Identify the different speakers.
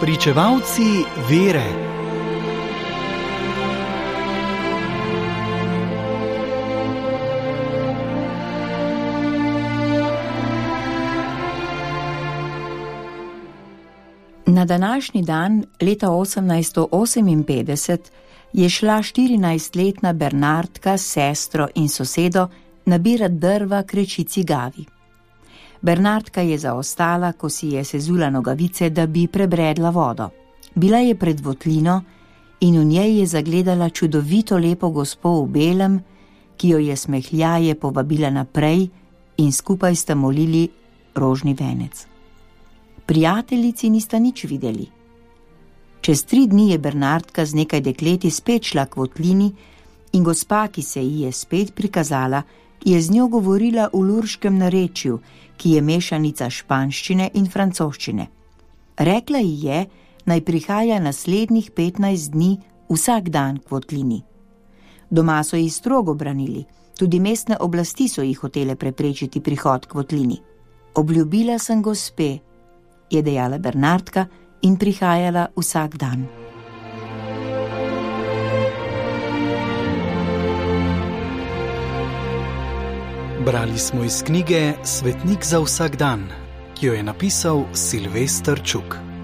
Speaker 1: Pričevalci vere.
Speaker 2: Na današnji dan, leta 1858, je šla 14-letna Bernardka s sestro in sosedo nabirati drva k rečici Gavi. Bernardka je zaostala, ko si je sezula nogavice, da bi prebredla vodo. Bila je pred votlino in v njej je zagledala čudovito lepo gospo v belem, ki jo je smehljaje povabila naprej in skupaj sta molili rožni venec. Prijateljici nista nič videli. Čez tri dni je Bernardka z nekaj dekleti spet šla k votlini in gospa, ki se ji je spet prikazala, je z njo govorila v lurškem narečju, ki je mešanica španščine in francoščine. Rekla ji je, naj prihaja naslednjih 15 dni vsak dan k votlini. Doma so jih strogo branili, tudi mestne oblasti so jih hotele preprečiti prihod k votlini. Obljubila sem gospe, je dejala Bernardka in prihajala vsak dan.
Speaker 1: Brali smo iz knjige Svetnik za vsak dan, ki jo je napisal Silvestr Čuk.